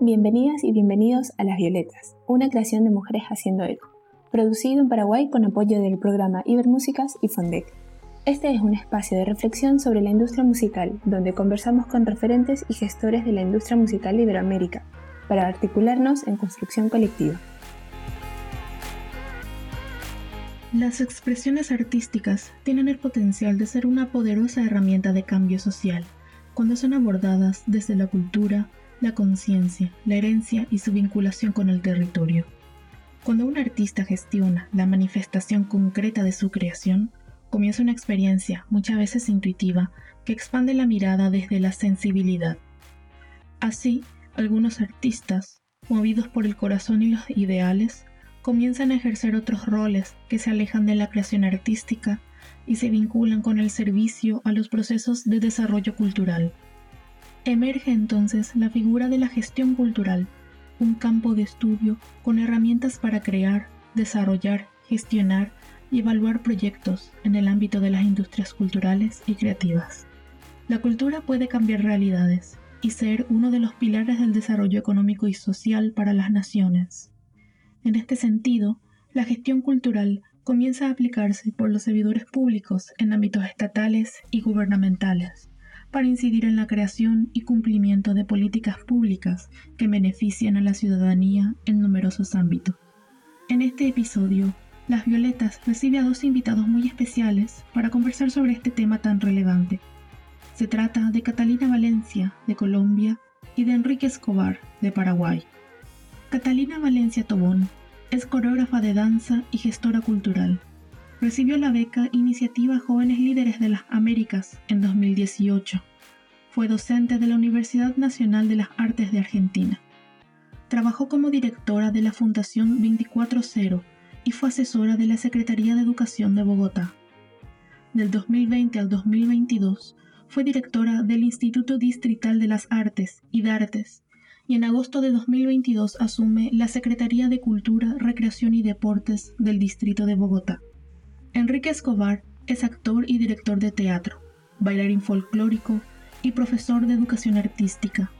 Bienvenidas y bienvenidos a Las Violetas, una creación de mujeres haciendo eco, producido en Paraguay con apoyo del programa Ibermúsicas y Fondec. Este es un espacio de reflexión sobre la industria musical, donde conversamos con referentes y gestores de la industria musical de Iberoamérica, para articularnos en construcción colectiva. Las expresiones artísticas tienen el potencial de ser una poderosa herramienta de cambio social, cuando son abordadas desde la cultura, la conciencia, la herencia y su vinculación con el territorio. Cuando un artista gestiona la manifestación concreta de su creación, comienza una experiencia, muchas veces intuitiva, que expande la mirada desde la sensibilidad. Así, algunos artistas, movidos por el corazón y los ideales, comienzan a ejercer otros roles que se alejan de la creación artística y se vinculan con el servicio a los procesos de desarrollo cultural. Emerge entonces la figura de la gestión cultural, un campo de estudio con herramientas para crear, desarrollar, gestionar y evaluar proyectos en el ámbito de las industrias culturales y creativas. La cultura puede cambiar realidades y ser uno de los pilares del desarrollo económico y social para las naciones. En este sentido, la gestión cultural comienza a aplicarse por los servidores públicos en ámbitos estatales y gubernamentales para incidir en la creación y cumplimiento de políticas públicas que beneficien a la ciudadanía en numerosos ámbitos. En este episodio, Las Violetas recibe a dos invitados muy especiales para conversar sobre este tema tan relevante. Se trata de Catalina Valencia, de Colombia, y de Enrique Escobar, de Paraguay. Catalina Valencia Tobón es coreógrafa de danza y gestora cultural Recibió la beca Iniciativa Jóvenes Líderes de las Américas en 2018. Fue docente de la Universidad Nacional de las Artes de Argentina. Trabajó como directora de la Fundación 240 y fue asesora de la Secretaría de Educación de Bogotá. Del 2020 al 2022 fue directora del Instituto Distrital de las Artes y Dartes y en agosto de 2022 asume la Secretaría de Cultura, Recreación y Deportes del Distrito de Bogotá. Enrique Escobar es actor y director de teatro, bailarín folclórico y profesor de educación artística.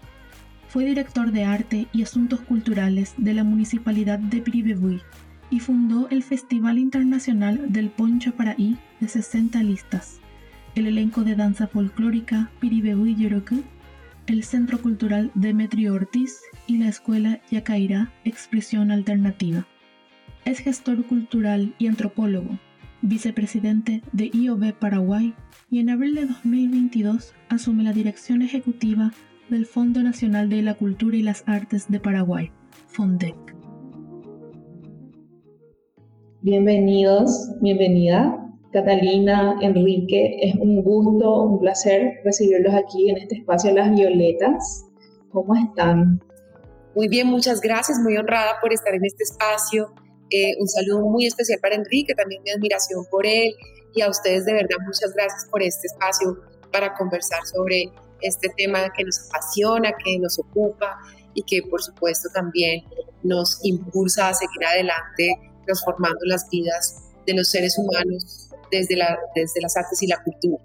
Fue director de arte y asuntos culturales de la Municipalidad de Piribebuy y fundó el Festival Internacional del Poncho Paraí de 60 listas, el elenco de danza folclórica Piribebuy Yoroku, el Centro Cultural Demetrio Ortiz y la Escuela Yacairá Expresión Alternativa. Es gestor cultural y antropólogo, vicepresidente de IOB Paraguay, y en abril de 2022 asume la dirección ejecutiva del Fondo Nacional de la Cultura y las Artes de Paraguay, FONDEC. Bienvenidos, bienvenida. Catalina, Enrique, es un gusto, un placer recibirlos aquí en este espacio Las Violetas. ¿Cómo están? Muy bien, muchas gracias, muy honrada por estar en este espacio eh, un saludo muy especial para Enrique, también mi admiración por él y a ustedes de verdad muchas gracias por este espacio para conversar sobre este tema que nos apasiona, que nos ocupa y que por supuesto también nos impulsa a seguir adelante transformando las vidas de los seres humanos desde, la, desde las artes y la cultura.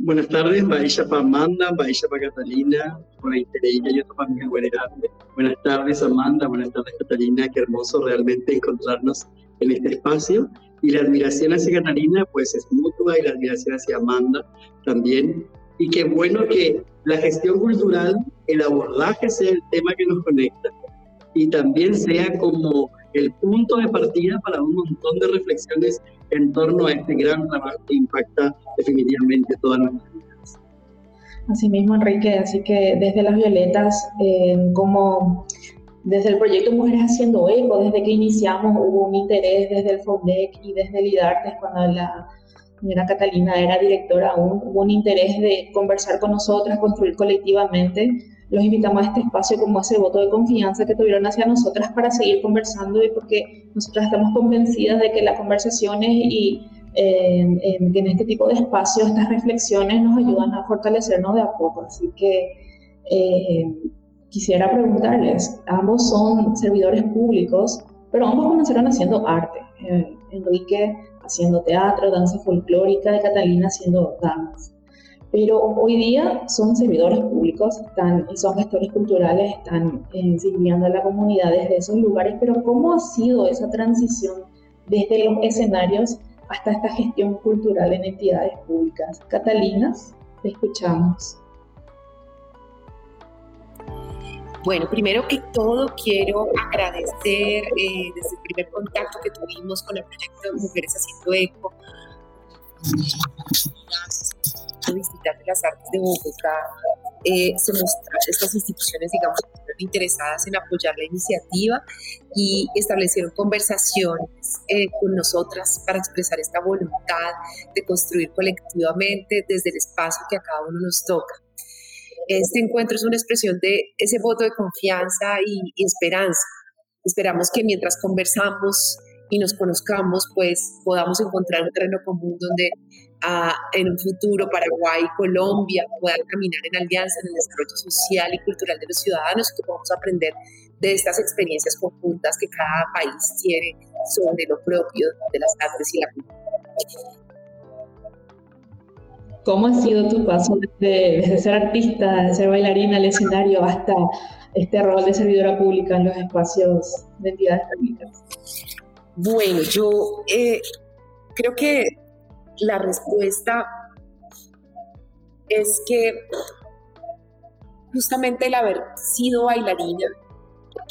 Buenas tardes, Maisha para Amanda, Maisha para Catalina, por Buenas tardes, Amanda, buenas tardes, Catalina, qué hermoso realmente encontrarnos en este espacio. Y la admiración hacia Catalina, pues es mutua, y la admiración hacia Amanda también. Y qué bueno que la gestión cultural, el abordaje sea el tema que nos conecta y también sea como el punto de partida para un montón de reflexiones en torno a este gran trabajo que impacta definitivamente todas nuestras vidas. Así mismo, Enrique, así que desde las Violetas, eh, como desde el proyecto Mujeres Haciendo Eco, desde que iniciamos hubo un interés desde el FONDEC y desde el IDARTES, cuando la señora Catalina era directora aún, hubo un interés de conversar con nosotras, construir colectivamente los invitamos a este espacio como ese voto de confianza que tuvieron hacia nosotras para seguir conversando y porque nosotras estamos convencidas de que las conversaciones y eh, en este tipo de espacios, estas reflexiones nos ayudan a fortalecernos de a poco. Así que eh, quisiera preguntarles, ambos son servidores públicos, pero ambos comenzaron haciendo arte. Eh, Enrique haciendo teatro, danza folclórica y Catalina haciendo danza. Pero hoy día son servidores públicos están, y son gestores culturales, están eh, sirviendo a la comunidad desde esos lugares, pero ¿cómo ha sido esa transición desde los escenarios hasta esta gestión cultural en entidades públicas? Catalina, te escuchamos. Bueno, primero que todo quiero agradecer eh, desde el primer contacto que tuvimos con el proyecto Mujeres Haciendo Eco, visitar de las Artes de Bogotá, eh, se mostraron estas instituciones, digamos, interesadas en apoyar la iniciativa y establecieron conversaciones eh, con nosotras para expresar esta voluntad de construir colectivamente desde el espacio que a cada uno nos toca. Este encuentro es una expresión de ese voto de confianza y, esperanza. Esperamos que mientras conversamos y nos conozcamos, pues podamos encontrar un terreno común donde ah, en un futuro Paraguay y Colombia puedan caminar en alianza en el desarrollo social y cultural de los ciudadanos y que podamos aprender de estas experiencias conjuntas que cada país tiene sobre lo propio de las artes y la cultura. ¿Cómo ha sido tu paso desde, ser artista, de ser bailarina al escenario hasta este rol de servidora pública en los espacios de entidades públicas? Bueno, yo eh, creo que la respuesta es que justamente el haber sido bailarina,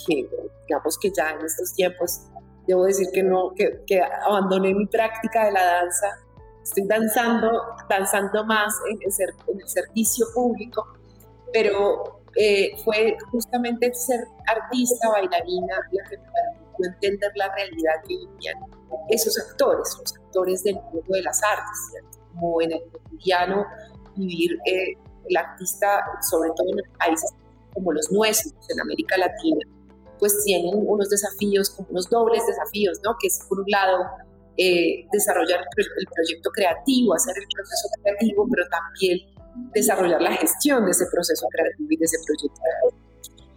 que digamos que ya en estos tiempos debo decir que no, que, abandoné mi práctica de la danza estoy danzando, danzando más en el, servicio público, pero eh, fue justamente ser artista, bailarina, la que me permitió entender la realidad que vivían esos actores, los actores del mundo de las artes, como en el cotidiano vivir eh, el artista, sobre todo en países como los nuestros, en América Latina, pues tienen unos desafíos, como unos dobles desafíos, ¿no? Que es por un lado eh, desarrollar el proyecto creativo, hacer el proceso creativo, pero también desarrollar la gestión de ese proceso creativo y de ese proyecto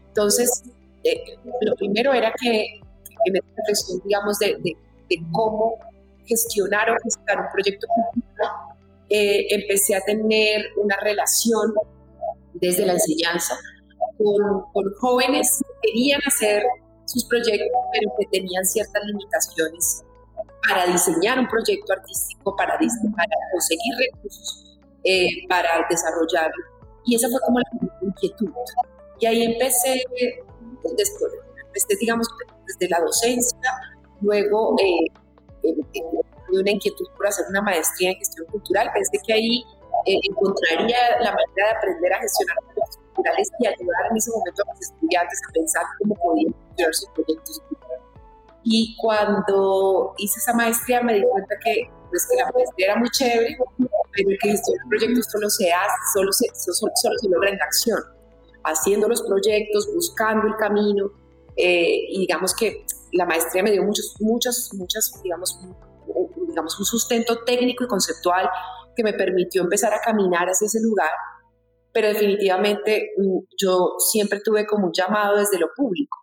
Entonces, eh, lo primero era que en esta reflexión, digamos, de, cómo gestionar o gestar un proyecto cultural, eh, empecé a tener una relación desde la enseñanza con, con jóvenes que querían hacer sus proyectos, pero que tenían ciertas limitaciones para diseñar un proyecto artístico, para, para conseguir recursos, eh, para desarrollarlo. Y esa fue como la inquietud. Y ahí empecé, después, empecé, digamos, desde la docencia, luego eh, eh, una inquietud por hacer una maestría en gestión cultural, pensé que ahí eh, encontraría la manera de aprender a gestionar proyectos culturales y ayudar en ese momento a los estudiantes a pensar cómo podían gestionar sus proyectos culturales. Y cuando hice esa maestría me di cuenta que, pues, que la maestría era muy chévere, pero que el proyecto solo se hace, solo se, solo, se logra en acción, haciendo los proyectos, buscando el camino. Eh, y digamos que la maestría me dio muchos, muchas, muchas, digamos, digamos, un sustento técnico y conceptual que me permitió empezar a caminar hacia ese lugar. Pero definitivamente mm, yo siempre tuve como un llamado desde lo público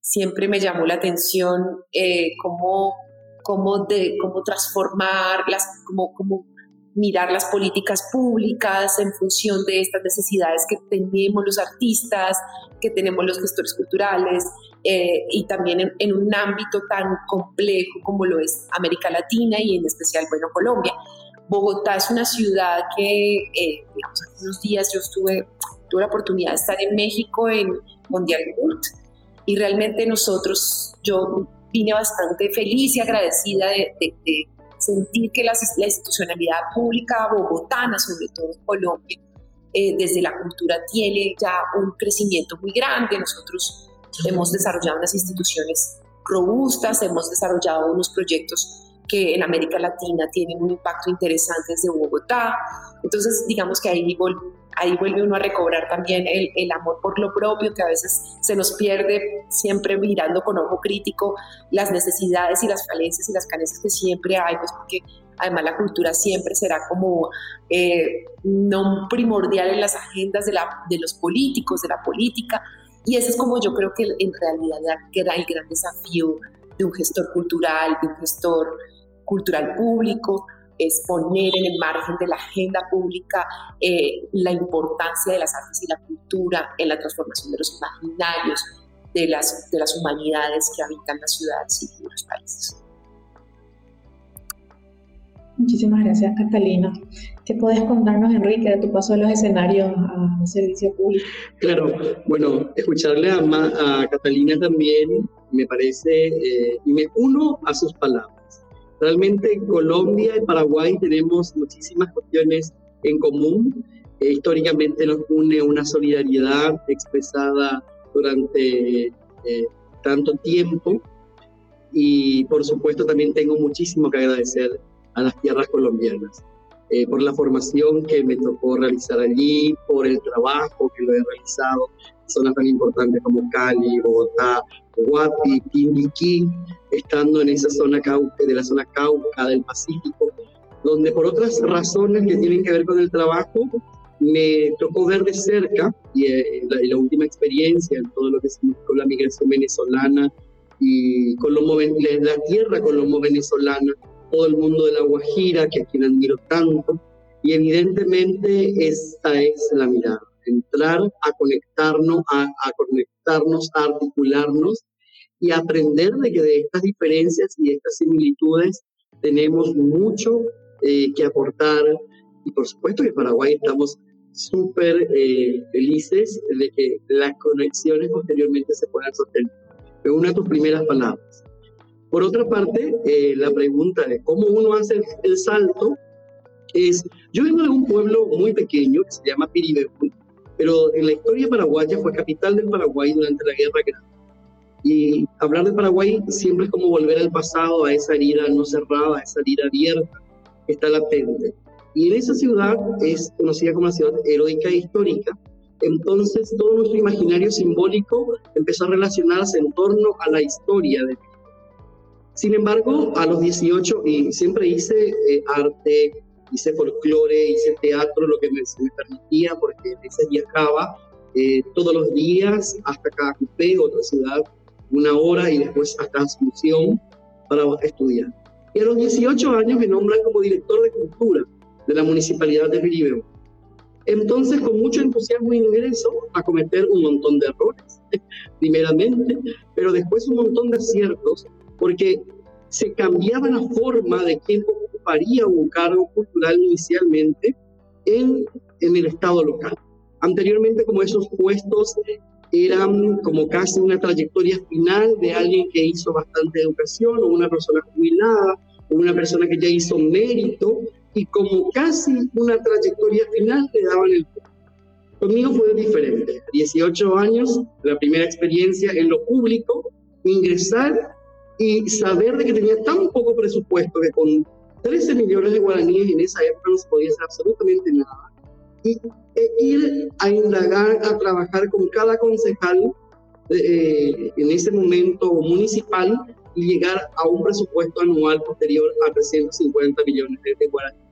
siempre me llamó la atención eh, cómo, cómo, de, cómo transformar, las, cómo, cómo mirar las políticas públicas en función de estas necesidades que tenemos los artistas, que tenemos los gestores culturales eh, y también en, un ámbito tan complejo como lo es América Latina y en especial, bueno, Colombia. Bogotá es una ciudad que, eh, digamos, hace unos días yo estuve, tuve la oportunidad de estar en México en Mundial World y realmente nosotros, yo vine bastante feliz y agradecida de, sentir que la, institucionalidad pública bogotana, sobre todo en Colombia, eh, desde la cultura tiene ya un crecimiento muy grande. Nosotros hemos desarrollado unas instituciones robustas, hemos desarrollado unos proyectos que en América Latina tienen un impacto interesante desde Bogotá. Entonces, digamos que ahí, ahí vuelve uno a recobrar también el, el, amor por lo propio, que a veces se nos pierde siempre mirando con ojo crítico las necesidades y las falencias y las carencias que siempre hay, pues porque además la cultura siempre será como eh, no primordial en las agendas de, los políticos, de la política. Y ese es como yo creo que en realidad era el gran desafío de un gestor cultural, de un gestor cultural público, es poner en el margen de la agenda pública eh, la importancia de las artes y la cultura en la transformación de los imaginarios de las humanidades que habitan las ciudades y los países. Muchísimas gracias, Catalina. ¿Qué puedes contarnos, Enrique, de tu paso de los escenarios al servicio público? Claro, bueno, escucharle a, a Catalina también me parece, eh, me uno a sus palabras. Realmente en Colombia y Paraguay tenemos muchísimas cuestiones en común. Eh, históricamente nos une una solidaridad expresada durante eh, tanto tiempo y por supuesto también tengo muchísimo que agradecer a las tierras colombianas. Eh, por la formación que me tocó realizar allí, por el trabajo que lo he realizado en zonas tan importantes como Cali, Bogotá, Guapi, Timbiquí, estando en esa zona de la zona Cauca del Pacífico, donde por otras razones que tienen que ver con el trabajo, me tocó ver de cerca, y eh, la, la, última experiencia en todo lo que significó la migración venezolana y colombo, la tierra colombo-venezolana, todo el mundo de la Guajira, que a quien admiro tanto, y evidentemente esta es la mirada, entrar a conectarnos, a, a conectarnos, a articularnos y aprender de que de estas diferencias y de estas similitudes tenemos mucho eh, que aportar y por supuesto que Paraguay estamos súper eh, felices de que las conexiones posteriormente se puedan sostener. Es una de tus primeras palabras. Por otra parte, eh, la pregunta de cómo uno hace el, salto es, yo vengo de un pueblo muy pequeño que se llama Piribeu, pero en la historia paraguaya fue capital del Paraguay durante la Guerra Grande. Y hablar de Paraguay siempre es como volver al pasado, a esa herida no cerrada, a esa herida abierta que está latente. Y en esa ciudad es conocida como la ciudad heroica e histórica. Entonces todo nuestro imaginario simbólico empezó a relacionarse en torno a la historia de sin embargo, a los 18, y siempre hice eh, arte, hice folclore, hice teatro, lo que me, me permitía, porque a veces viajaba eh, todos los días hasta Cacupé, otra ciudad, una hora, y después hasta Asunción para estudiar. Y a los 18 años me nombran como director de cultura de la municipalidad de Viribeo. Entonces, con mucho entusiasmo ingreso a cometer un montón de errores, primeramente, pero después un montón de aciertos porque se cambiaba la forma de quién ocuparía un cargo cultural inicialmente en, en el Estado local. Anteriormente, como esos puestos eran como casi una trayectoria final de alguien que hizo bastante educación o una persona jubilada o una persona que ya hizo mérito y como casi una trayectoria final le daban el Conmigo fue diferente. 18 años, la primera experiencia en lo público, ingresar y saber de que tenía tan poco presupuesto que con 13 millones de guaraníes en esa época no se podía hacer absolutamente nada. Y e ir a indagar, a trabajar con cada concejal eh, en ese momento municipal y llegar a un presupuesto anual posterior a 350 millones de guaraníes.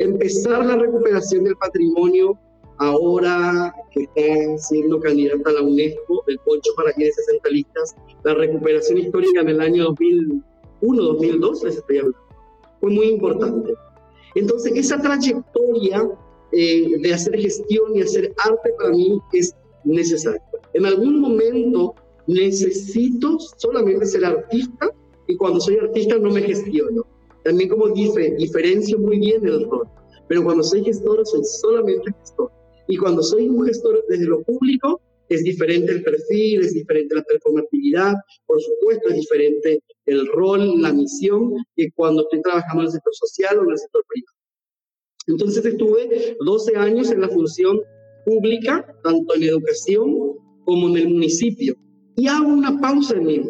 Empezar la recuperación del patrimonio ahora que está siendo candidata a la UNESCO, el Poncho para quienes centralistas, la recuperación histórica en el año 2001-2002, estoy hablando, fue muy importante. Entonces, esa trayectoria eh, de hacer gestión y hacer arte para mí es necesaria. En algún momento necesito solamente ser artista y cuando soy artista no me gestiono. También como dice, diferencio muy bien el rol. Pero cuando soy gestor, soy solamente gestor. Y cuando soy un gestor desde lo público, es diferente el perfil, es diferente la performatividad, por supuesto, es diferente el rol, la misión, que cuando estoy trabajando en el sector social o en el sector privado. Entonces estuve 12 años en la función pública, tanto en educación como en el municipio. Y hago una pausa en mí.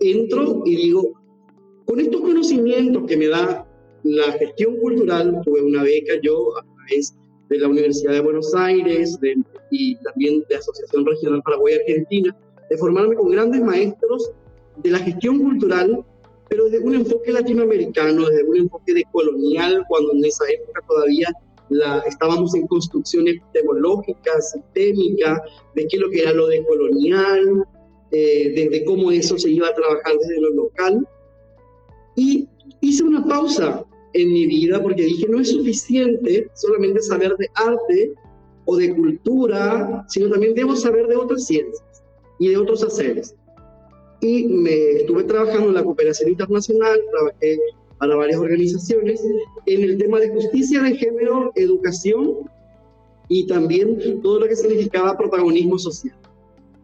Entro y digo, con estos conocimientos que me da la gestión cultural, tuve una beca yo a través de la Universidad de Buenos Aires y también de Asociación Regional Paraguay-Argentina, de formarme con grandes maestros de la gestión cultural, pero desde un enfoque latinoamericano, desde un enfoque de colonial, cuando en esa época todavía la, estábamos en construcción epistemológica, sistémica, de qué lo que era lo de colonial, eh, desde cómo eso se iba a trabajar desde lo local. Y hice una pausa en mi vida porque dije, no es suficiente solamente saber de arte o de cultura, sino también debo saber de otras ciencias y de otros haceres. Y me estuve trabajando en la cooperación internacional, trabajé para varias organizaciones en el tema de justicia de género, educación y también todo lo que significaba protagonismo social.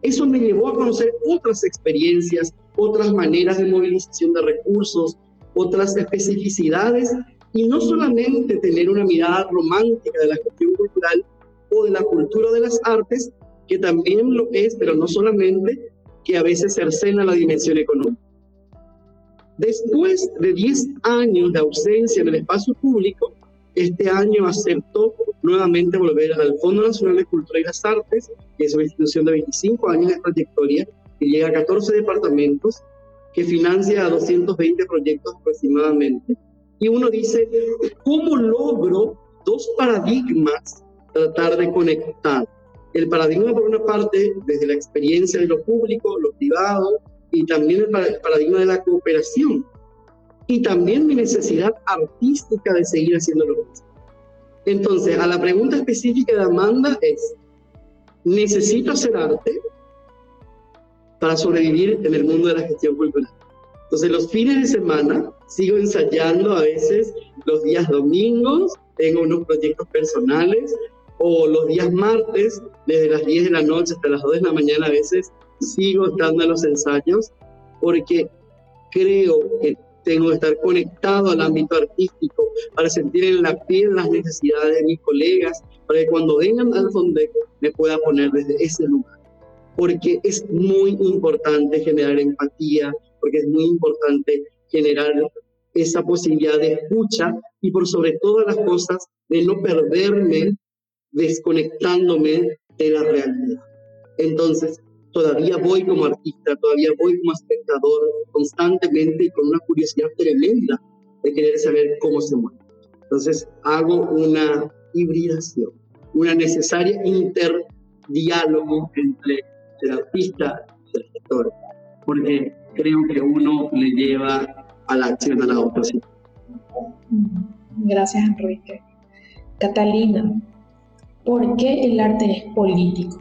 Eso me llevó a conocer otras experiencias, otras maneras de movilización de recursos, otras especificidades y no solamente tener una mirada romántica de la gestión cultural o de la cultura de las artes, que también lo es, pero no solamente, que a veces cercena la dimensión económica. Después de 10 años de ausencia en el espacio público, este año aceptó nuevamente volver al Fondo Nacional de Cultura y las Artes, que es una institución de 25 años de trayectoria, que llega a 14 departamentos, que financia a 220 proyectos aproximadamente. Y uno dice, ¿cómo logro dos paradigmas tratar de conectar? El paradigma, por una parte, desde la experiencia de lo público, lo privado, y también el paradigma de la cooperación. Y también mi necesidad artística de seguir haciendo lo mismo. Entonces, a la pregunta específica de Amanda es, ¿necesito hacer arte para sobrevivir en el mundo de la gestión cultural? Entonces, los fines de semana sigo ensayando a veces los días domingos, tengo unos proyectos personales, o los días martes, desde las 10 de la noche hasta las 2 de la mañana, a veces sigo estando en los ensayos, porque creo que tengo que estar conectado al ámbito artístico para sentir en la piel las necesidades de mis colegas, para que cuando vengan al Fondeco me pueda poner desde ese lugar. Porque es muy importante generar empatía, porque es muy importante generar esa posibilidad de escucha y por sobre todas las cosas de no perderme desconectándome de la realidad. Entonces, todavía voy como artista, todavía voy como espectador constantemente y con una curiosidad tremenda de querer saber cómo se mueve. Entonces, hago una hibridación, una necesaria interdiálogo entre el artista y el lector, porque creo que uno le lleva a la acción a la otra. Gracias, Enrique. Catalina, ¿Por qué el arte es político?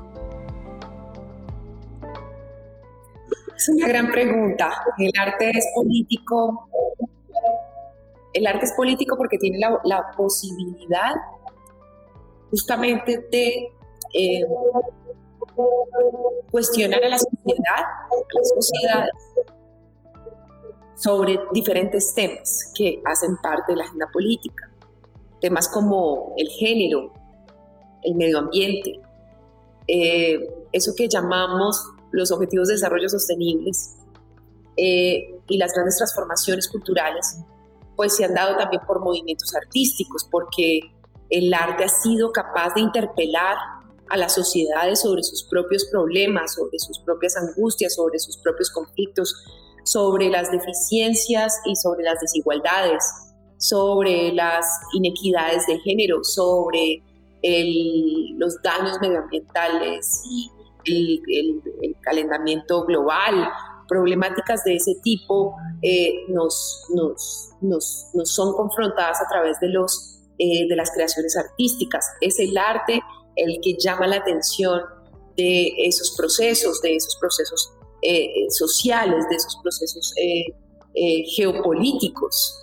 Es una gran pregunta. El arte es político. El arte es político porque tiene la, posibilidad justamente de eh, cuestionar a la sociedad, sobre diferentes temas que hacen parte de la agenda política. Temas como el género, el medio ambiente, eh, eso que llamamos los objetivos de desarrollo sostenibles eh, y las grandes transformaciones culturales, pues se han dado también por movimientos artísticos, porque el arte ha sido capaz de interpelar a las sociedades sobre sus propios problemas, sobre sus propias angustias, sobre sus propios conflictos, sobre las deficiencias y sobre las desigualdades, sobre las inequidades de género, sobre los daños medioambientales y el, calentamiento global, problemáticas de ese tipo eh, nos, nos, nos, nos, son confrontadas a través de, los, eh, de las creaciones artísticas. Es el arte el que llama la atención de esos procesos, de esos procesos eh, sociales, de esos procesos geopolíticos.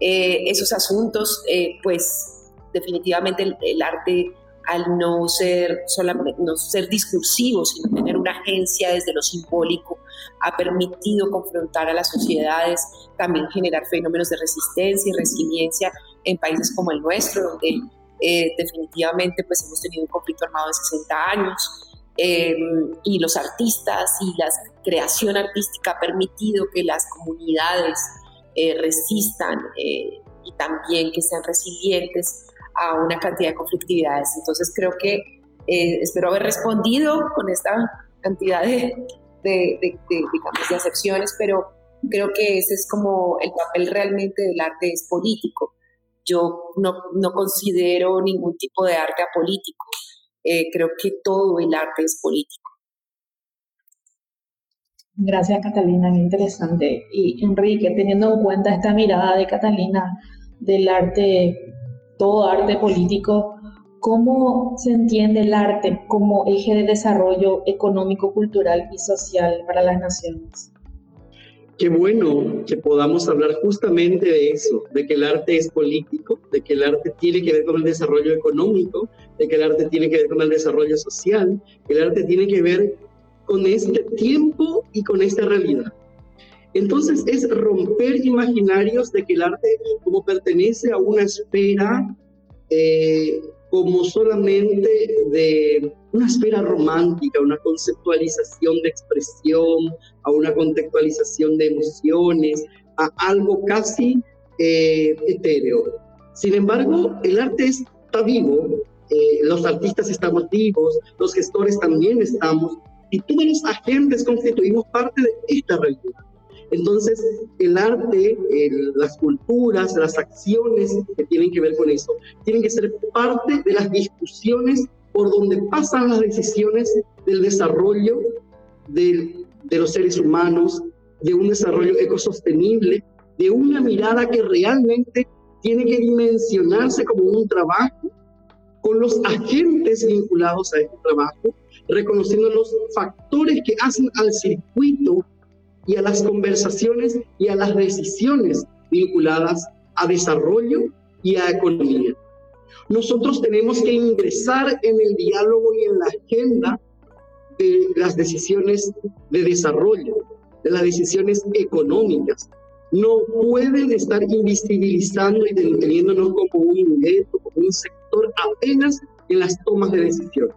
esos asuntos, pues definitivamente el, arte al no ser solamente no ser discursivo, sino tener una agencia desde lo simbólico, ha permitido confrontar a las sociedades, también generar fenómenos de resistencia y resiliencia en países como el nuestro, donde eh, definitivamente pues hemos tenido un conflicto armado de 60 años. Em, y los artistas y la creación artística ha permitido que las comunidades eh, resistan eh, y también que sean resilientes a una cantidad de conflictividades. Entonces creo que espero haber respondido con esta cantidad de, de, de, de, acepciones, pero creo que ese es como el papel realmente del arte es político. Yo no, no considero ningún tipo de arte apolítico. Eh, creo que todo el arte es político. Gracias, Catalina, muy interesante. Y Enrique, teniendo en cuenta esta mirada de Catalina del arte, todo arte político, ¿cómo se entiende el arte como eje de desarrollo económico, cultural y social para las naciones? Qué bueno que podamos hablar justamente de eso, de que el arte es político, de que el arte tiene que ver con el desarrollo económico, de que el arte tiene que ver con el desarrollo social, que el arte tiene que ver con este tiempo y con esta realidad. Entonces es romper imaginarios de que el arte como pertenece a una esfera eh, como solamente de una esfera romántica, una conceptualización de expresión, a una contextualización de emociones, a algo casi eh, etéreo. Sin embargo, el arte está vivo, eh, los artistas estamos vivos, los gestores también estamos, y todos los agentes constituimos parte de esta realidad. Entonces, el arte, las culturas, las acciones que tienen que ver con eso, tienen que ser parte de las discusiones por donde pasan las decisiones del desarrollo de, los seres humanos, de un desarrollo ecosostenible, de una mirada que realmente tiene que dimensionarse como un trabajo con los agentes vinculados a este trabajo, reconociendo los factores que hacen al circuito y a las conversaciones y a las decisiones vinculadas a desarrollo y a economía. Nosotros tenemos que ingresar en el diálogo y en la agenda de las decisiones de desarrollo, de las decisiones económicas. No pueden estar invisibilizando y teniéndonos como un sujeto, como un sector apenas en las tomas de decisiones.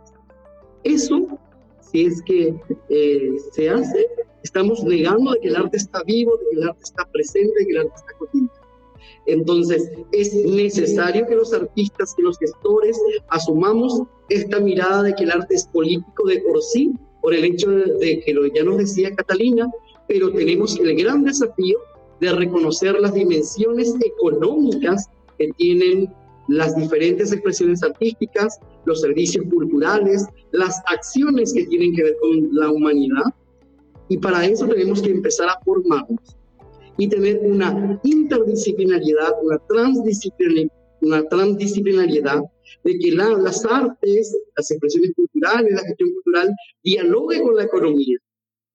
Eso, si es que eh, se hace, Estamos negando de que el arte está vivo, de que el arte está presente, de que el arte está cotidiano. Entonces, es necesario que los artistas, que los gestores asumamos esta mirada de que el arte es político de por sí, por el hecho de que lo ya nos decía Catalina, pero tenemos el gran desafío de reconocer las dimensiones económicas que tienen las diferentes expresiones artísticas, los servicios culturales, las acciones que tienen que ver con la humanidad y para eso tenemos que empezar a formarnos y tener una interdisciplinariedad, una transdisciplinariedad, una transdisciplinariedad de que las artes, las expresiones culturales, la gestión cultural, dialogue con la economía,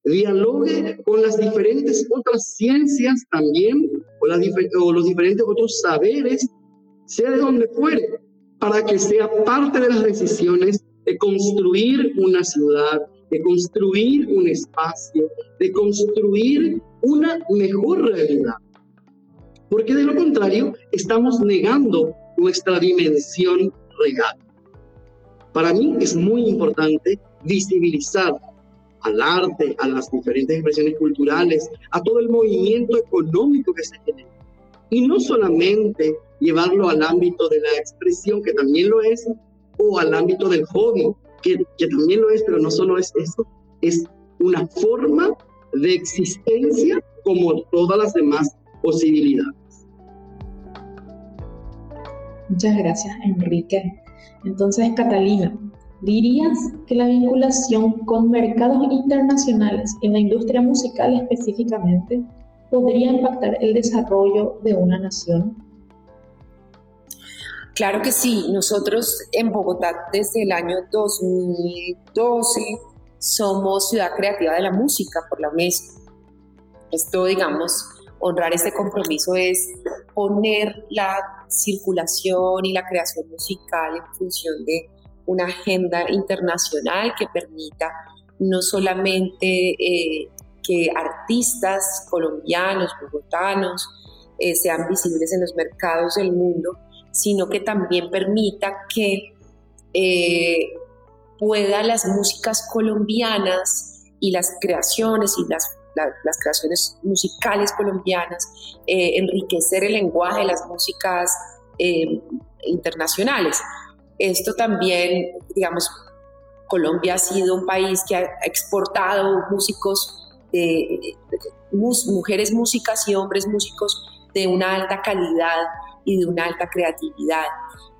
dialogue con las diferentes otras ciencias también, o, las o los diferentes otros saberes, sea de donde fuere, para que sea parte de las decisiones de construir una ciudad, de construir un espacio, de construir una mejor realidad. Porque de lo contrario, estamos negando nuestra dimensión real. Para mí es muy importante visibilizar al arte, a las diferentes expresiones culturales, a todo el movimiento económico que se genera. Y no solamente llevarlo al ámbito de la expresión, que también lo es, o al ámbito del hobby, que, también lo es, pero no solo es eso, es una forma de existencia como todas las demás posibilidades. Muchas gracias, Enrique. Entonces, Catalina, ¿dirías que la vinculación con mercados internacionales en la industria musical específicamente podría impactar el desarrollo de una nación? Claro que sí, nosotros en Bogotá desde el año 2012 somos ciudad creativa de la música por la UNESCO. Esto, digamos, honrar este compromiso es poner la circulación y la creación musical en función de una agenda internacional que permita no solamente eh, que artistas colombianos, bogotanos, eh, sean visibles en los mercados del mundo, sino que también permita que eh, pueda las músicas colombianas y las creaciones y las, las creaciones musicales colombianas eh, enriquecer el lenguaje de las músicas eh, internacionales. Esto también, digamos, Colombia ha sido un país que ha exportado músicos, mujeres músicas y hombres músicos de una alta calidad y de una alta creatividad.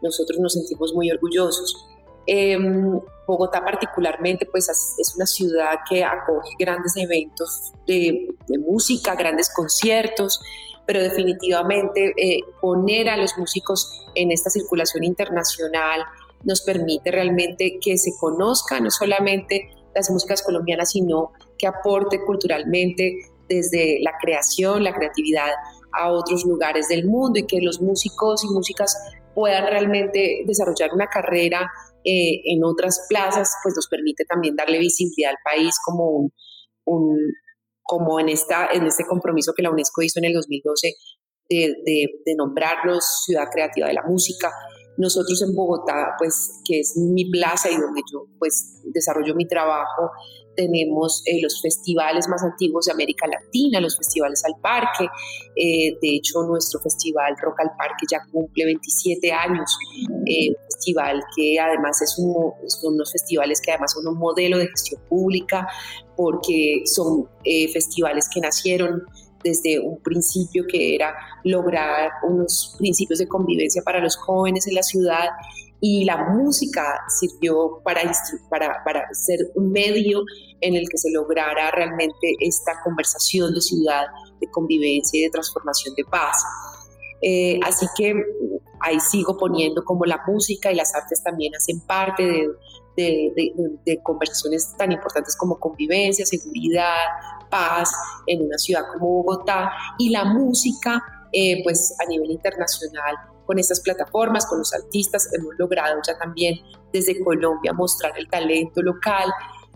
Nosotros nos sentimos muy orgullosos. Em, Bogotá particularmente pues es una ciudad que acoge grandes eventos de, música, grandes conciertos pero definitivamente eh, poner a los músicos en esta circulación internacional nos permite realmente que se conozca no solamente las músicas colombianas, sino que aporte culturalmente desde la creación, la creatividad a otros lugares del mundo y que los músicos y músicas puedan realmente desarrollar una carrera eh, en otras plazas, pues nos permite también darle visibilidad al país como un, como en, esta, en este compromiso que la UNESCO hizo en el 2012 de, de, de nombrarnos Ciudad Creativa de la Música. Nosotros en Bogotá, pues que es mi plaza y donde yo pues desarrollo mi trabajo, tenemos eh, los festivales más antiguos de América Latina, los festivales al parque. Eh, de hecho, nuestro festival Rock al Parque ya cumple 27 años. Eh, festival que además es un, son unos festivales que además son un modelo de gestión pública porque son festivales que nacieron desde un principio que era lograr unos principios de convivencia para los jóvenes en la ciudad y la música sirvió para, ser un medio en el que se lograra realmente esta conversación de ciudad, de convivencia y de transformación de paz. Eh, así que ahí sigo poniendo como la música y las artes también hacen parte de, conversaciones tan importantes como convivencia, seguridad, paz en una ciudad como Bogotá y la música, eh, pues a nivel internacional con estas plataformas, con los artistas, hemos logrado ya también desde Colombia mostrar el talento local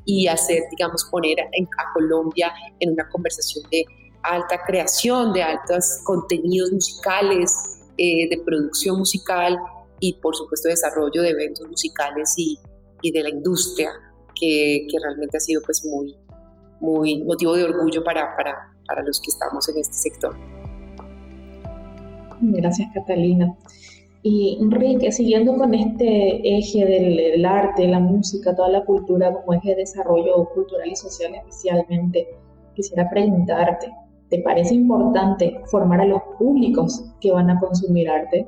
y hacer, digamos, poner a Colombia en una conversación de alta creación, de altos contenidos musicales, eh, de producción musical y por supuesto desarrollo de eventos musicales y, de la industria, que, que, realmente ha sido pues muy, muy motivo de orgullo para, para, para los que estamos en este sector. Gracias, Catalina. Y Enrique, siguiendo con este eje del, arte, la música, toda la cultura como eje de desarrollo cultural y social especialmente, quisiera preguntarte, ¿te parece importante formar a los públicos que van a consumir arte?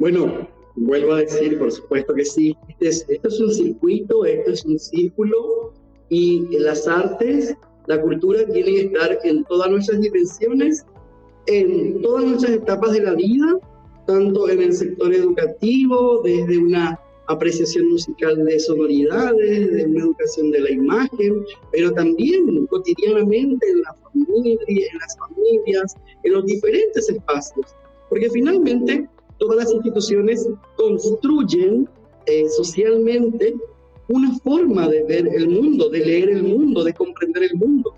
Bueno, vuelvo a decir, por supuesto que sí. Este es, esto es un circuito, esto es un círculo y las artes, la cultura tiene que estar en todas nuestras dimensiones en todas nuestras etapas de la vida, tanto en el sector educativo, desde una apreciación musical de sonoridades, de una educación de la imagen, pero también cotidianamente en, la familia, en las familias, en los diferentes espacios, porque finalmente todas las instituciones construyen eh, socialmente una forma de ver el mundo, de leer el mundo, de comprender el mundo.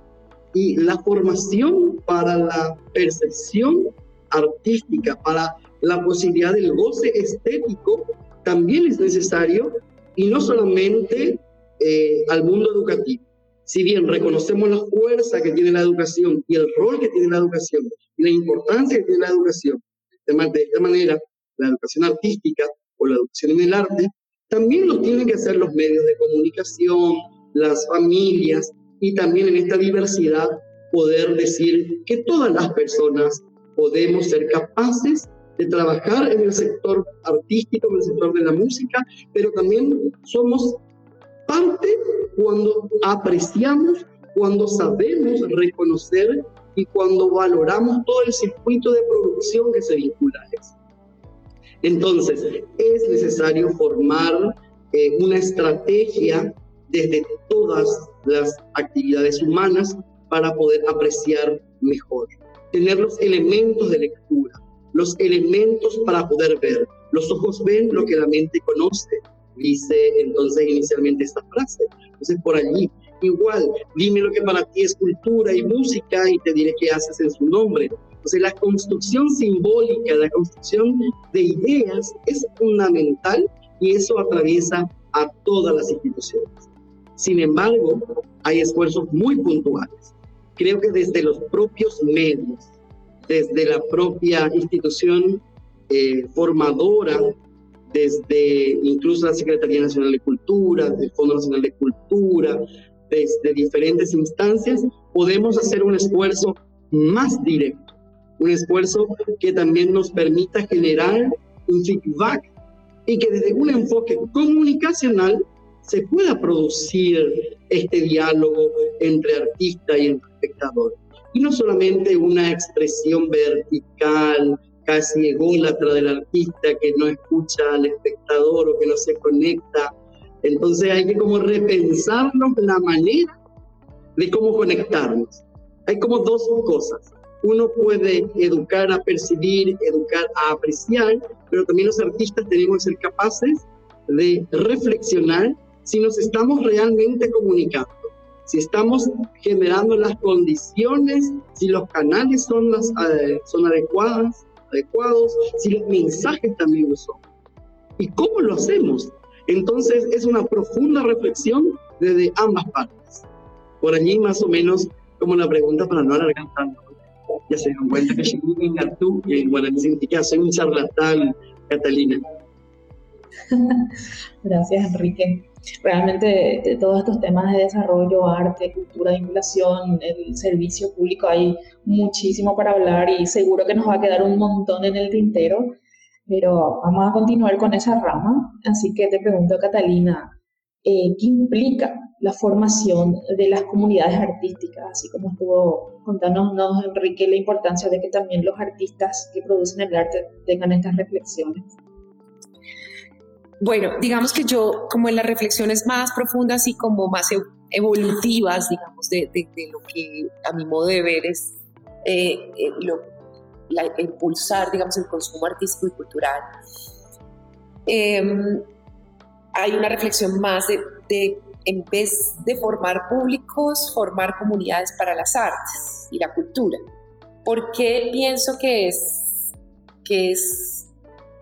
Y la formación para la percepción artística, para la posibilidad del goce estético, también es necesario y no solamente eh, al mundo educativo. Si bien reconocemos la fuerza que tiene la educación y el rol que tiene la educación y la importancia que tiene la educación, de esta manera, la educación artística o la educación en el arte, también lo tienen que hacer los medios de comunicación, las familias, y también en esta diversidad poder decir que todas las personas podemos ser capaces de trabajar en el sector artístico, en el sector de la música, pero también somos parte cuando apreciamos, cuando sabemos reconocer y cuando valoramos todo el circuito de producción que se vincula a eso. Entonces, es necesario formar eh, una estrategia desde todas las actividades humanas para poder apreciar mejor. Tener los elementos de lectura, los elementos para poder ver. Los ojos ven lo que la mente conoce, dice entonces inicialmente esta frase. Entonces por allí, igual, dime lo que para ti es cultura y música y te diré qué haces en su nombre. Entonces la construcción simbólica, la construcción de ideas es fundamental y eso atraviesa a todas las instituciones. Sin embargo, hay esfuerzos muy puntuales. Creo que desde los propios medios, desde la propia institución eh, formadora, desde incluso la Secretaría Nacional de Cultura, el Fondo Nacional de Cultura, desde diferentes instancias, podemos hacer un esfuerzo más directo, un esfuerzo que también nos permita generar un feedback y que desde un enfoque comunicacional se pueda producir este diálogo entre artista y espectador. y no solamente una expresión vertical, casi ególatra del artista que no escucha al espectador o que no se conecta. Entonces hay que como repensarnos la manera de cómo conectarnos. Hay como dos cosas. Uno puede educar a percibir, educar a apreciar, pero también los artistas tenemos que ser capaces de reflexionar si nos estamos realmente comunicando si estamos generando las condiciones, si los canales son, las, eh, son adecuadas, adecuados, si los mensajes también lo son. ¿Y cómo lo hacemos? Entonces es una profunda reflexión desde ambas partes. Por allí más o menos como la pregunta para no alargar tanto. Ya se dan cuenta que tú y bueno, significa soy un charlatán, Catalina. Gracias, Enrique realmente de todos estos temas de desarrollo, arte, cultura, vinculación, el servicio público, hay muchísimo para hablar y seguro que nos va a quedar un montón en el tintero, pero vamos a continuar con esa rama. Así que te pregunto, Catalina, eh, ¿qué implica la formación de las comunidades artísticas? Así como estuvo contándonos Enrique la importancia de que también los artistas que producen el arte tengan estas reflexiones. Bueno, digamos que yo, como en las reflexiones más profundas y como más evolutivas, digamos, de, lo que a mi modo de ver es eh, eh, impulsar, digamos, el consumo artístico y cultural, em, hay una reflexión más de, en vez de formar públicos, formar comunidades para las artes y la cultura. ¿Por qué pienso que es, que es,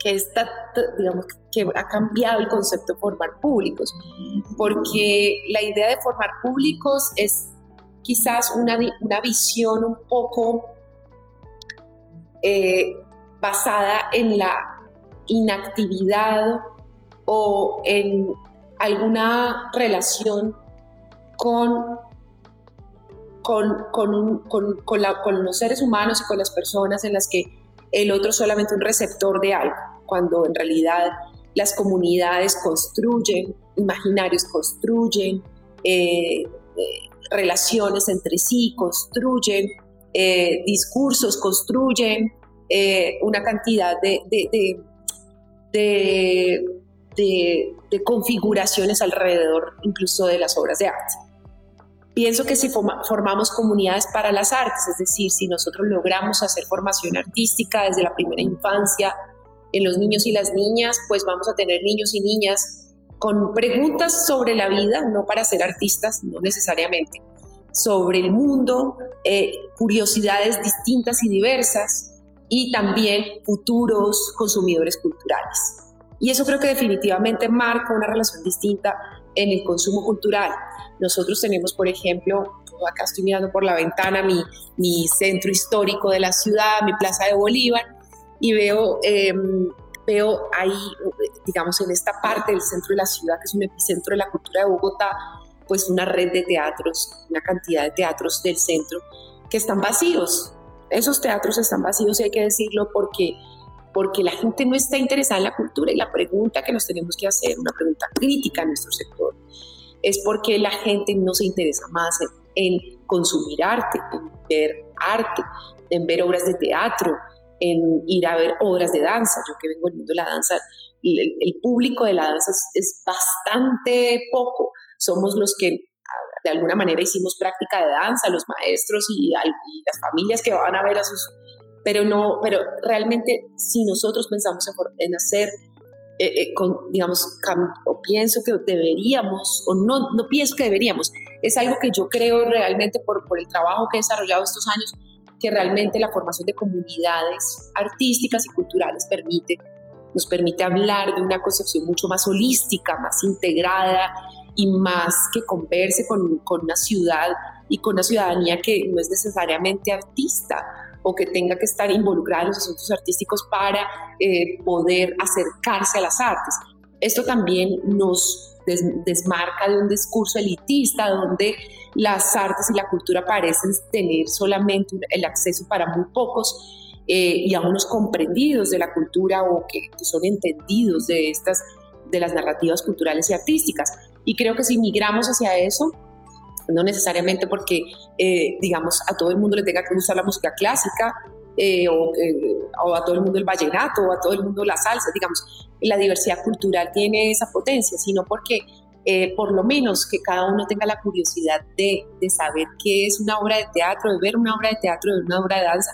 que está, digamos, que ha cambiado el concepto de formar públicos, porque la idea de formar públicos es quizás una, una visión un poco eh, basada en la inactividad o en alguna relación con, con, con, con, con los seres humanos y con las personas en las que el otro es solamente un receptor de algo, cuando en realidad las comunidades construyen, imaginarios construyen, eh, eh, relaciones entre sí construyen, eh, discursos construyen, una cantidad de, de, de, configuraciones alrededor incluso de las obras de arte. Pienso que si formamos comunidades para las artes, es decir, si nosotros logramos hacer formación artística desde la primera infancia, en los niños y las niñas, pues vamos a tener niños y niñas con preguntas sobre la vida, no para ser artistas, no necesariamente, sobre el mundo, eh, curiosidades distintas y diversas y también futuros consumidores culturales. Y eso creo que definitivamente marca una relación distinta en el consumo cultural. Nosotros tenemos, por ejemplo, acá estoy mirando por la ventana mi, mi centro histórico de la ciudad, mi Plaza de Bolívar, y veo, em, veo ahí, digamos, en esta parte del centro de la ciudad, que es un epicentro de la cultura de Bogotá, pues una red de teatros, una cantidad de teatros del centro que están vacíos. Esos teatros están vacíos hay que decirlo porque porque la gente no está interesada en la cultura y la pregunta que nos tenemos que hacer, una pregunta crítica en nuestro sector, es porque la gente no se interesa más en, en consumir arte, en ver arte, en ver obras de teatro, en ir a ver obras de danza. Yo que vengo del mundo de la danza, el, público de la danza es, bastante poco. Somos los que de alguna manera hicimos práctica de danza, los maestros y, las familias que van a ver a sus... Pero no, pero realmente si nosotros pensamos en, hacer, eh, eh, con, digamos, o pienso que deberíamos, o no, no pienso que deberíamos, es algo que yo creo realmente por, por el trabajo que he desarrollado estos años, que realmente la formación de comunidades artísticas y culturales permite, nos permite hablar de una concepción mucho más holística, más integrada y más que converse con, con una ciudad y con una ciudadanía que no es necesariamente artista o que tenga que estar involucrada en los asuntos artísticos para eh, poder acercarse a las artes. Esto también nos desmarca de un discurso elitista donde las artes y la cultura parecen tener solamente el acceso para muy pocos eh, y a unos comprendidos de la cultura o que, son entendidos de estas de las narrativas culturales y artísticas. Y creo que si migramos hacia eso, no necesariamente porque, eh, digamos, a todo el mundo le tenga que gustar la música clásica, eh, o, a todo el mundo el vallenato, o a todo el mundo la salsa, digamos, la diversidad cultural tiene esa potencia, sino porque eh, por lo menos que cada uno tenga la curiosidad de, saber qué es una obra de teatro, de ver una obra de teatro, de una obra de danza,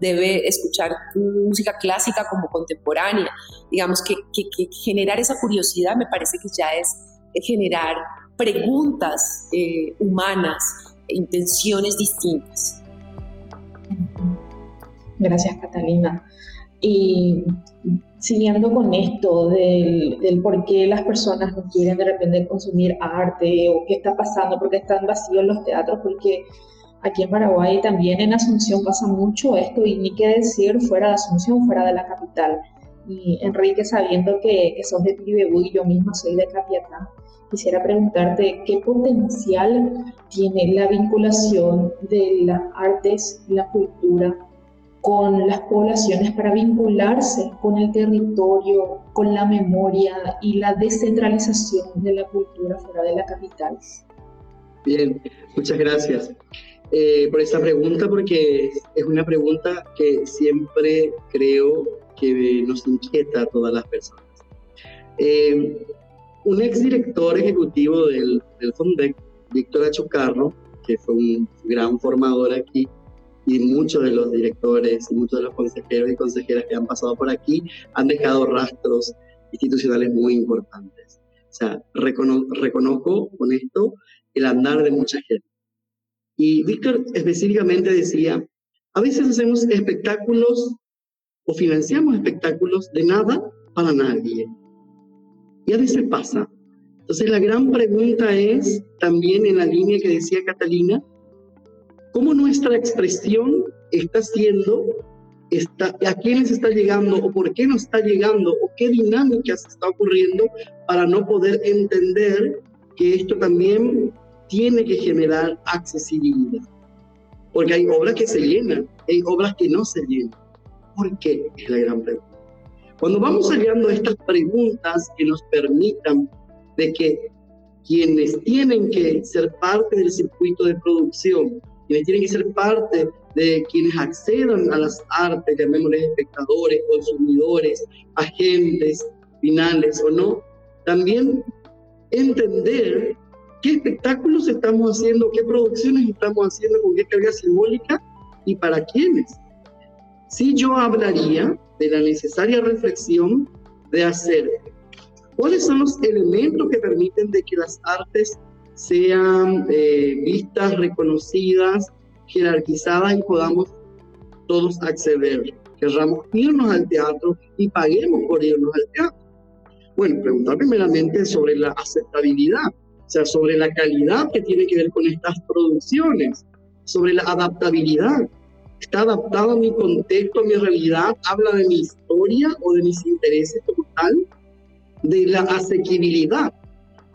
debe escuchar música clásica como contemporánea. Digamos que, que, generar esa curiosidad me parece que ya es generar preguntas eh, humanas, intenciones distintas. Gracias, Catalina. Y siguiendo con esto del, del, por qué las personas no quieren de repente consumir arte o qué está pasando, porque están vacíos los teatros, porque aquí en Paraguay también en Asunción pasa mucho esto y ni qué decir fuera de Asunción, fuera de la capital. Y Enrique, sabiendo que, que sos de Tibebú y yo misma soy de Capiatá, quisiera preguntarte qué potencial tiene la vinculación de las artes y la cultura con las poblaciones para vincularse con el territorio, con la memoria y la descentralización de la cultura fuera de la capital. Bien, muchas gracias eh, por esta pregunta, porque es una pregunta que siempre creo que nos inquieta a todas las personas. Eh, un exdirector ejecutivo del, del FONDEC, Víctor Achucarro, que fue un gran formador aquí, y muchos de los directores y muchos de los consejeros y consejeras que han pasado por aquí han dejado rastros institucionales muy importantes. O sea, reconozco con esto el andar de mucha gente. Y Víctor específicamente decía, a veces hacemos espectáculos o financiamos espectáculos de nada para nadie. Y a veces pasa. Entonces la gran pregunta es, también en la línea que decía Catalina, cómo nuestra expresión está siendo, está, a quiénes está llegando o por qué no está llegando o qué dinámicas está ocurriendo para no poder entender que esto también tiene que generar accesibilidad. Porque hay obras que se llenan, hay obras que no se llenan. ¿Por qué? Es la gran pregunta. Cuando vamos hallando estas preguntas que nos permitan de que quienes tienen que ser parte del circuito de producción quienes tienen que ser parte de quienes accedan a las artes, llamémosles espectadores, consumidores, agentes finales o no, también entender qué espectáculos estamos haciendo, qué producciones estamos haciendo, con qué carga simbólica y para quiénes. Si yo hablaría de la necesaria reflexión de hacer cuáles son los elementos que permiten de que las artes sean eh, vistas, reconocidas, jerarquizadas y podamos todos acceder. Querramos irnos al teatro y paguemos por irnos al teatro. Bueno, preguntar primeramente sobre la aceptabilidad, o sea, sobre la calidad que tiene que ver con estas producciones, sobre la adaptabilidad. ¿Está adaptado a mi contexto, a mi realidad? ¿Habla de mi historia o de mis intereses como tal? De la asequibilidad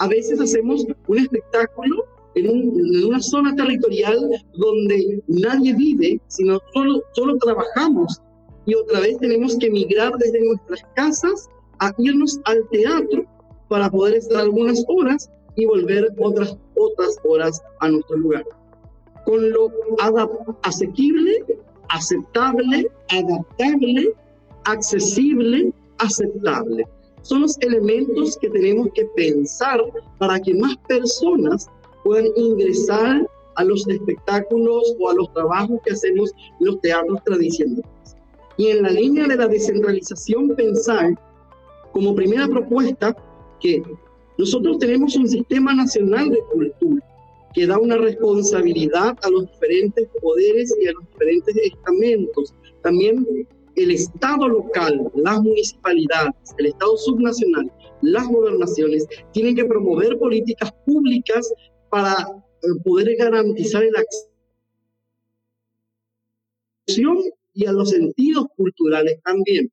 a veces hacemos un espectáculo en, una zona territorial donde nadie vive, sino solo, solo trabajamos. Y otra vez tenemos que migrar desde nuestras casas a irnos al teatro para poder estar algunas horas y volver otras, otras horas a nuestro lugar. Con lo asequible, aceptable, adaptable, accesible, aceptable son los elementos que tenemos que pensar para que más personas puedan ingresar a los espectáculos o a los trabajos que hacemos en los teatros tradicionales. Y en la línea de la descentralización, pensar como primera propuesta que nosotros tenemos un sistema nacional de cultura que da una responsabilidad a los diferentes poderes y a los diferentes estamentos. También el Estado local, las municipalidades, el Estado subnacional, las gobernaciones tienen que promover políticas públicas para eh, poder garantizar el acceso y a los sentidos culturales también.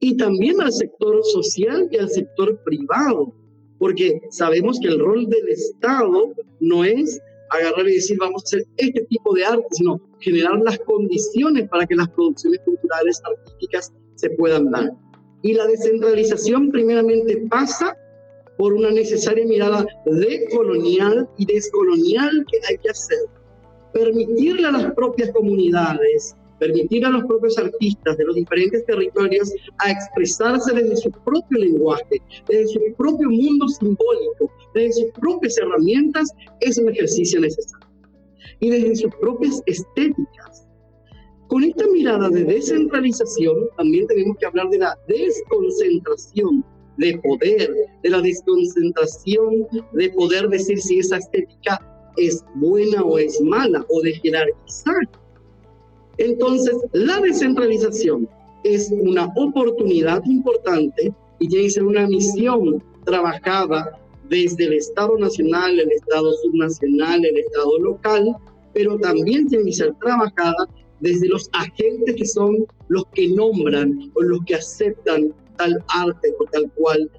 Y también al sector social y al sector privado, porque sabemos que el rol del Estado no es agarrar y decir vamos a hacer este tipo de arte, sino generar las condiciones para que las producciones culturales, artísticas se puedan dar. Y la descentralización primeramente pasa por una necesaria mirada decolonial y descolonial que hay que hacer. Permitirle a las propias comunidades, permitir a los propios artistas de los diferentes territorios a expresarse desde su propio lenguaje, desde su propio mundo simbólico, desde sus propias herramientas, es un ejercicio necesario. Y desde sus propias estéticas. Con esta mirada de descentralización, también tenemos que hablar de la desconcentración de poder, de la desconcentración de poder decir si esa estética es buena o es mala, o de jerarquizar. Entonces, la descentralización es una oportunidad importante y tiene que ser una misión trabajada desde el Estado nacional, el Estado subnacional, el Estado local, pero también tiene que ser trabajada desde los agentes que son los que nombran o los que aceptan tal arte o tal cual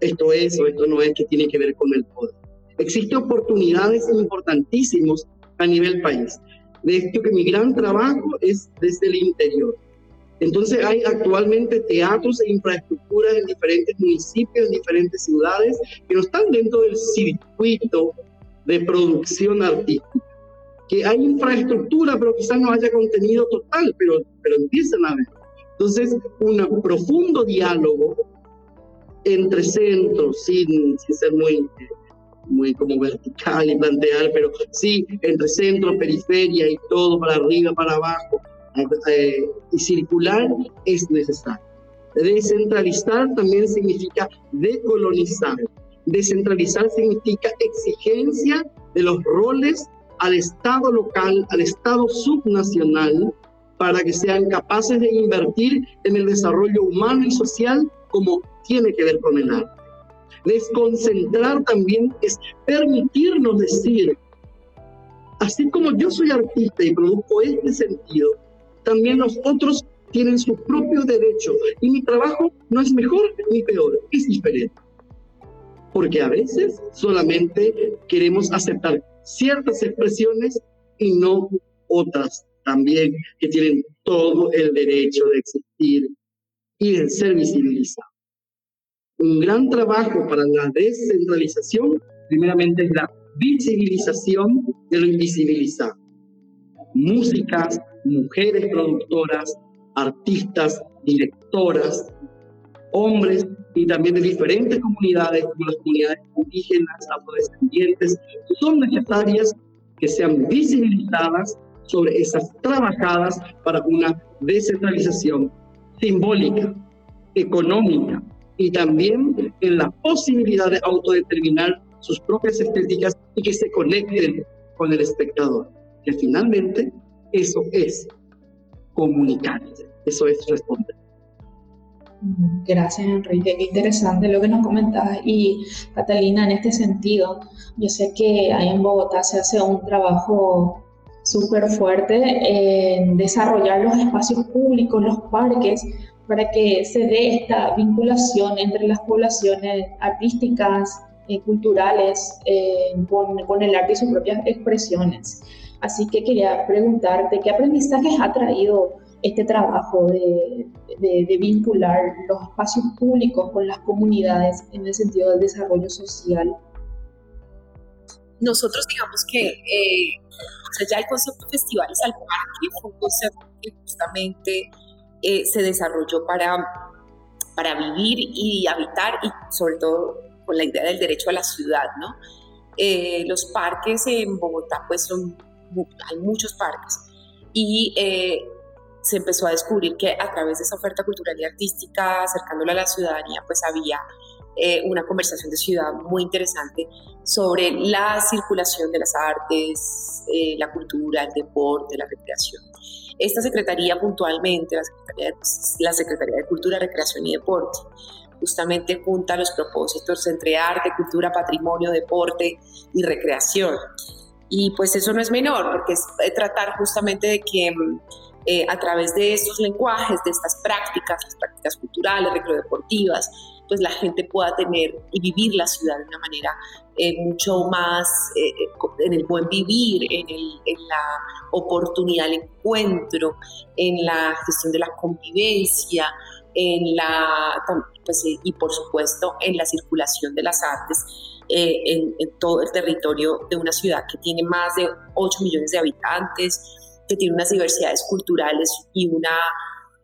esto es o esto no es que tiene que ver con el poder. Existen oportunidades importantísimas a nivel país. De esto que mi gran trabajo es desde el interior. Entonces hay actualmente teatros e infraestructuras en diferentes municipios, en diferentes ciudades, que no están dentro del circuito de producción artística. Que hay infraestructura, pero quizás no haya contenido total, pero, pero empiezan a ver. Entonces, un profundo diálogo entre centros, sin, sin ser muy, muy como vertical y plantear, pero sí entre centro, periferia y todo, para arriba, para abajo, eh, y circular es necesario. Descentralizar también significa decolonizar. Descentralizar significa exigencia de los roles al Estado local, al Estado subnacional, para que sean capaces de invertir en el desarrollo humano y social como tiene que ver con el arte. Desconcentrar también es permitirnos decir, así como yo soy artista y produzco este sentido, también los otros tienen su propio derecho y mi trabajo no es mejor ni peor, es diferente. Porque a veces solamente queremos aceptar ciertas expresiones y no otras también que tienen todo el derecho de existir y de ser visibilizados. Un gran trabajo para la descentralización, primeramente, es la visibilización de lo invisibilizado. Músicas, mujeres productoras, artistas, directoras, hombres y también de diferentes comunidades, como las comunidades indígenas, afrodescendientes, son necesarias que sean visibilizadas sobre esas trabajadas para una descentralización simbólica, económica y también en la posibilidad de autodeterminar sus propias estéticas y que se conecten con el espectador, que finalmente eso es comunicar, eso es responder. Gracias, Enrique. Qué interesante lo que nos comentabas. Y Catalina, en este sentido, yo sé que ahí en Bogotá se hace un trabajo súper fuerte en desarrollar los espacios públicos, los parques, para que se dé esta vinculación entre las poblaciones artísticas, y culturales, eh, con, con, el arte y sus propias expresiones. Así que quería preguntarte, ¿qué aprendizajes ha traído este trabajo de, de, de, vincular los espacios públicos con las comunidades en el sentido del desarrollo social? Nosotros digamos que eh, o sea, ya el concepto Festivales al Parque fue un concepto que justamente eh, se desarrolló para, para vivir y habitar y sobre todo con la idea del derecho a la ciudad, ¿no? Eh, los parques en Bogotá, pues son, hay muchos parques y eh, se empezó a descubrir que a través de esa oferta cultural y artística, acercándola a la ciudadanía, pues había eh, una conversación de ciudad muy interesante sobre la circulación de las artes, eh, la cultura, el deporte, la recreación. Esta Secretaría puntualmente, la Secretaría, de, Cultura, Recreación y Deporte, justamente junta los propósitos entre arte, cultura, patrimonio, deporte y recreación. Y pues eso no es menor, porque es eh, tratar justamente de que a través de estos lenguajes, de estas prácticas, las prácticas culturales, recreativas, pues la gente pueda tener y vivir la ciudad de una manera eh, mucho más eh, eh, en el buen vivir, en, la oportunidad del encuentro, en la gestión de la convivencia, en la, pues, y por supuesto en la circulación de las artes eh, en, todo el territorio de una ciudad que tiene más de 8 millones de habitantes, que tiene unas diversidades culturales y una,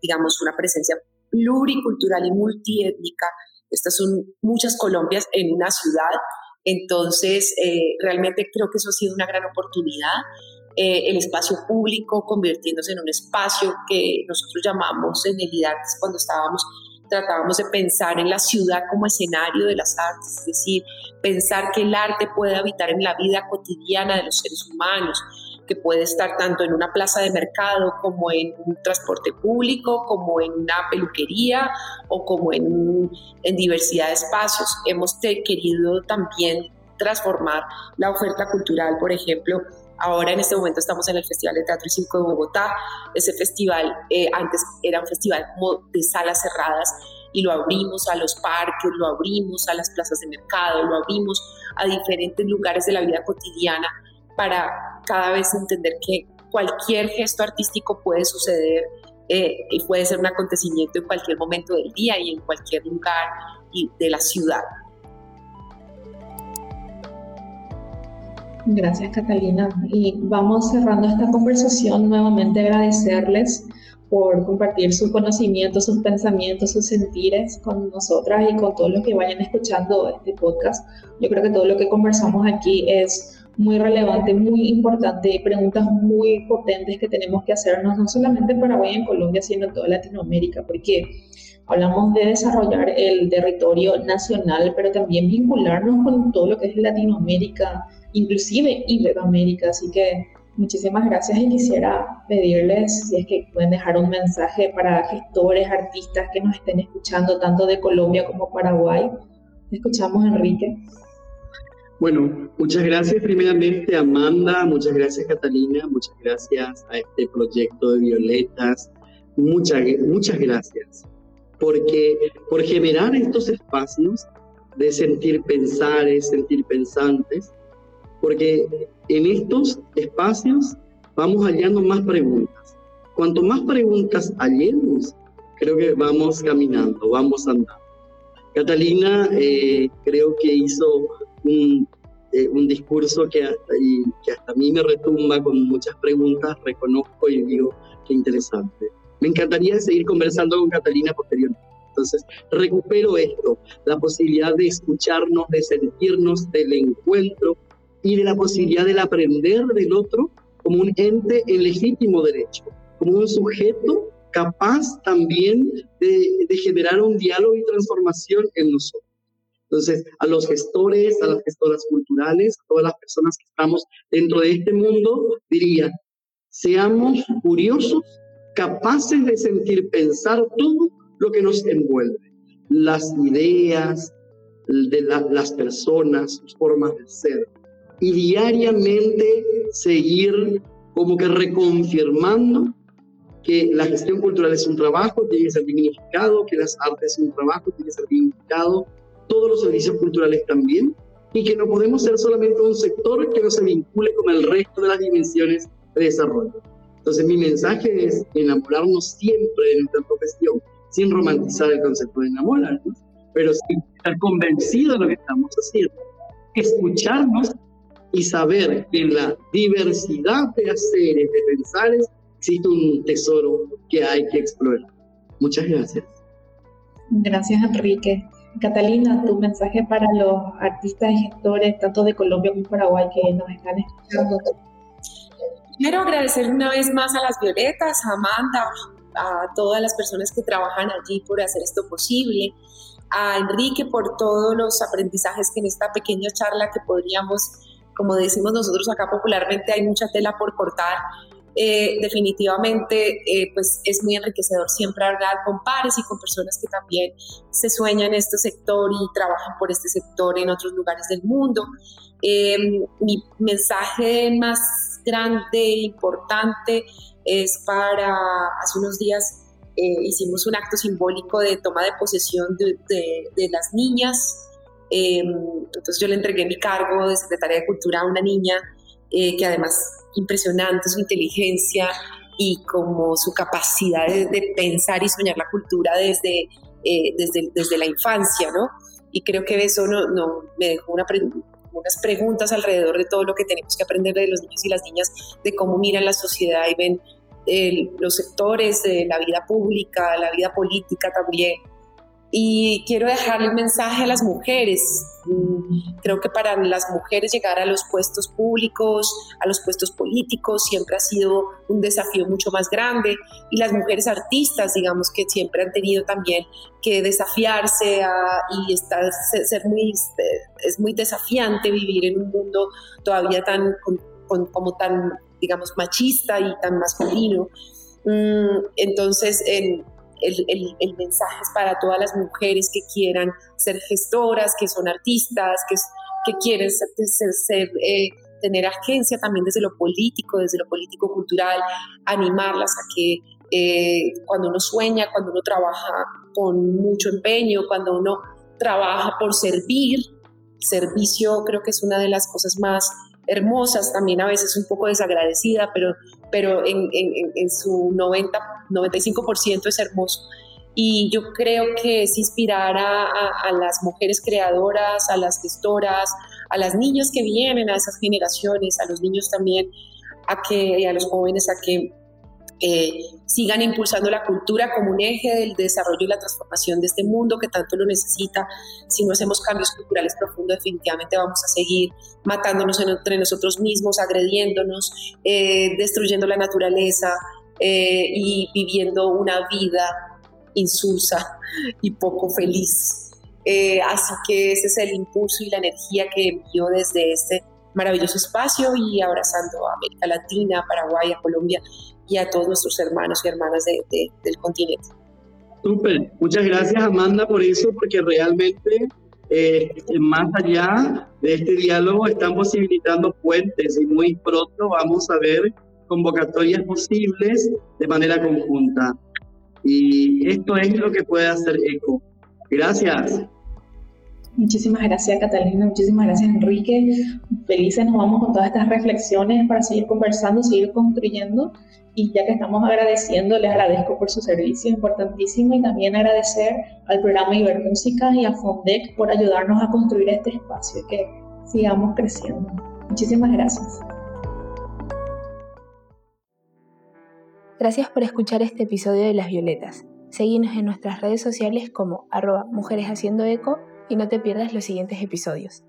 digamos, una presencia pluricultural y multiétnica. Estas son muchas Colombias en una ciudad, entonces eh, realmente creo que eso ha sido una gran oportunidad. Eh, el espacio público convirtiéndose en un espacio que nosotros llamamos en el IDARTES cuando estábamos tratábamos de pensar en la ciudad como escenario de las artes, es decir, pensar que el arte puede habitar en la vida cotidiana de los seres humanos, que puede estar tanto en una plaza de mercado como en un transporte público, como en una peluquería o como en, diversidad de espacios. Hemos querido también transformar la oferta cultural, por ejemplo, Ahora en este momento estamos en el Festival de Teatro y Circo de Bogotá. Ese festival eh, antes era un festival de salas cerradas y lo abrimos a los parques, lo abrimos a las plazas de mercado, lo abrimos a diferentes lugares de la vida cotidiana para cada vez entender que cualquier gesto artístico puede suceder eh, y puede ser un acontecimiento en cualquier momento del día y en cualquier lugar de la ciudad. Gracias, Catalina. Y vamos cerrando esta conversación. Nuevamente agradecerles por compartir sus conocimientos, sus pensamientos, sus sentires con nosotras y con todos los que vayan escuchando este podcast. Yo creo que todo lo que conversamos aquí es muy relevante, muy importante preguntas muy potentes que tenemos que hacernos, no solamente en Paraguay y en Colombia, sino en toda Latinoamérica, porque hablamos de desarrollar el territorio nacional, pero también vincularnos con todo lo que es Latinoamérica, inclusive Iberoamérica. Así que muchísimas gracias y quisiera pedirles si es que pueden dejar un mensaje para gestores, artistas que nos estén escuchando tanto de Colombia como Paraguay. Escuchamos, Enrique. Bueno, muchas gracias primeramente Amanda, muchas gracias Catalina, muchas gracias a este proyecto de Violetas, muchas, muchas gracias, porque por generar estos espacios de sentir pensares, sentir pensantes, porque en estos espacios vamos hallando más preguntas. Cuanto más preguntas hallemos, creo que vamos caminando, vamos andando. Catalina eh, creo que hizo un, eh, un discurso que hasta, que hasta a mí me retumba con muchas preguntas, reconozco y digo, qué interesante. Me encantaría seguir conversando con Catalina posteriormente. Entonces, recupero esto, la posibilidad de escucharnos, de sentirnos, del encuentro, y de la posibilidad del aprender del otro como un ente en legítimo derecho, como un sujeto capaz también de, de generar un diálogo y transformación en nosotros. Entonces, a los gestores, a las gestoras culturales, a todas las personas que estamos dentro de este mundo, diría, seamos curiosos, capaces de sentir, pensar todo lo que nos envuelve, las ideas de las personas, sus formas de ser, y diariamente seguir como que reconfirmando que la gestión cultural es un trabajo, tiene que ser dignificado, que las artes es un trabajo, tiene que ser dignificado, todos los servicios culturales también, y que no podemos ser solamente un sector que no se vincule con el resto de las dimensiones de desarrollo. Entonces mi mensaje es enamorarnos siempre de nuestra profesión, sin romantizar el concepto de enamorarnos, pero sin estar convencidos de lo que estamos haciendo. Escucharnos y saber que en la diversidad de haceres, de pensares, existe un tesoro que hay que explorar. Muchas gracias. Gracias, Enrique. Catalina, tu mensaje para los artistas y gestores, tanto de Colombia como Paraguay, que nos están escuchando. Quiero agradecer una vez más a las Violetas, a Amanda, a todas las personas que trabajan allí por hacer esto posible, a Enrique por todos los aprendizajes que en esta pequeña charla que podríamos como decimos nosotros acá popularmente, hay mucha tela por cortar. Eh, definitivamente, eh, pues es muy enriquecedor siempre hablar con pares y con personas que también se sueñan en este sector y trabajan por este sector en otros lugares del mundo. Eh, mi mensaje más grande e importante es para, hace unos días hicimos un acto simbólico de toma de posesión de, de, las niñas entonces yo le entregué mi cargo de secretaria de Cultura a una niña eh, que además impresionante su inteligencia y como su capacidad de, pensar y soñar la cultura desde, eh, desde, desde, la infancia, ¿no? Y creo que eso no, no me dejó una unas preguntas alrededor de todo lo que tenemos que aprender de los niños y las niñas, de cómo miran la sociedad y ven los sectores de la vida pública, la vida política también, y quiero dejarle un mensaje a las mujeres. Mm, creo que para las mujeres llegar a los puestos públicos, a los puestos políticos, siempre ha sido un desafío mucho más grande. Y las mujeres artistas, digamos que siempre han tenido también que desafiarse y estar, ser muy, es muy desafiante vivir en un mundo todavía tan, como tan, digamos, machista y tan masculino. Mm, entonces, en, el, mensaje es para todas las mujeres que quieran ser gestoras, que son artistas, que, que quieren ser, eh, tener agencia también desde lo político, desde lo político-cultural, animarlas a que eh, cuando uno sueña, cuando uno trabaja con mucho empeño, cuando uno trabaja por servir, servicio creo que es una de las cosas más hermosas, también a veces un poco desagradecida, pero, pero en, en, su 90, 95% es hermoso. Y yo creo que es inspirar a, a, las mujeres creadoras, a las gestoras, a las niñas que vienen, a esas generaciones, a los niños también, a que, a los jóvenes, a que eh, sigan impulsando la cultura como un eje del desarrollo y la transformación de este mundo que tanto lo necesita. Si no hacemos cambios culturales profundos, definitivamente vamos a seguir matándonos entre nosotros mismos, agrediéndonos, eh, destruyendo la naturaleza eh, y viviendo una vida insulsa y poco feliz. así que ese es el impulso y la energía que envío desde este maravilloso espacio y abrazando a América Latina, Paraguay, a Colombia y a todos nuestros hermanos y hermanas del continente. Súper, muchas gracias Amanda por eso, porque realmente eh, más allá de este diálogo están posibilitando puentes y muy pronto vamos a ver convocatorias posibles de manera conjunta. Y esto es lo que puede hacer ECO. Gracias. Muchísimas gracias Catalina, muchísimas gracias Enrique. Felices nos vamos con todas estas reflexiones para seguir conversando, seguir construyendo. Y ya que estamos agradeciendo, les agradezco por su servicio importantísimo y también agradecer al programa Ibermúsica y a Fondec por ayudarnos a construir este espacio y que sigamos creciendo. Muchísimas gracias. Gracias por escuchar este episodio de Las Violetas. Seguimos en nuestras redes sociales como arroba mujeres haciendo eco y no te pierdas los siguientes episodios.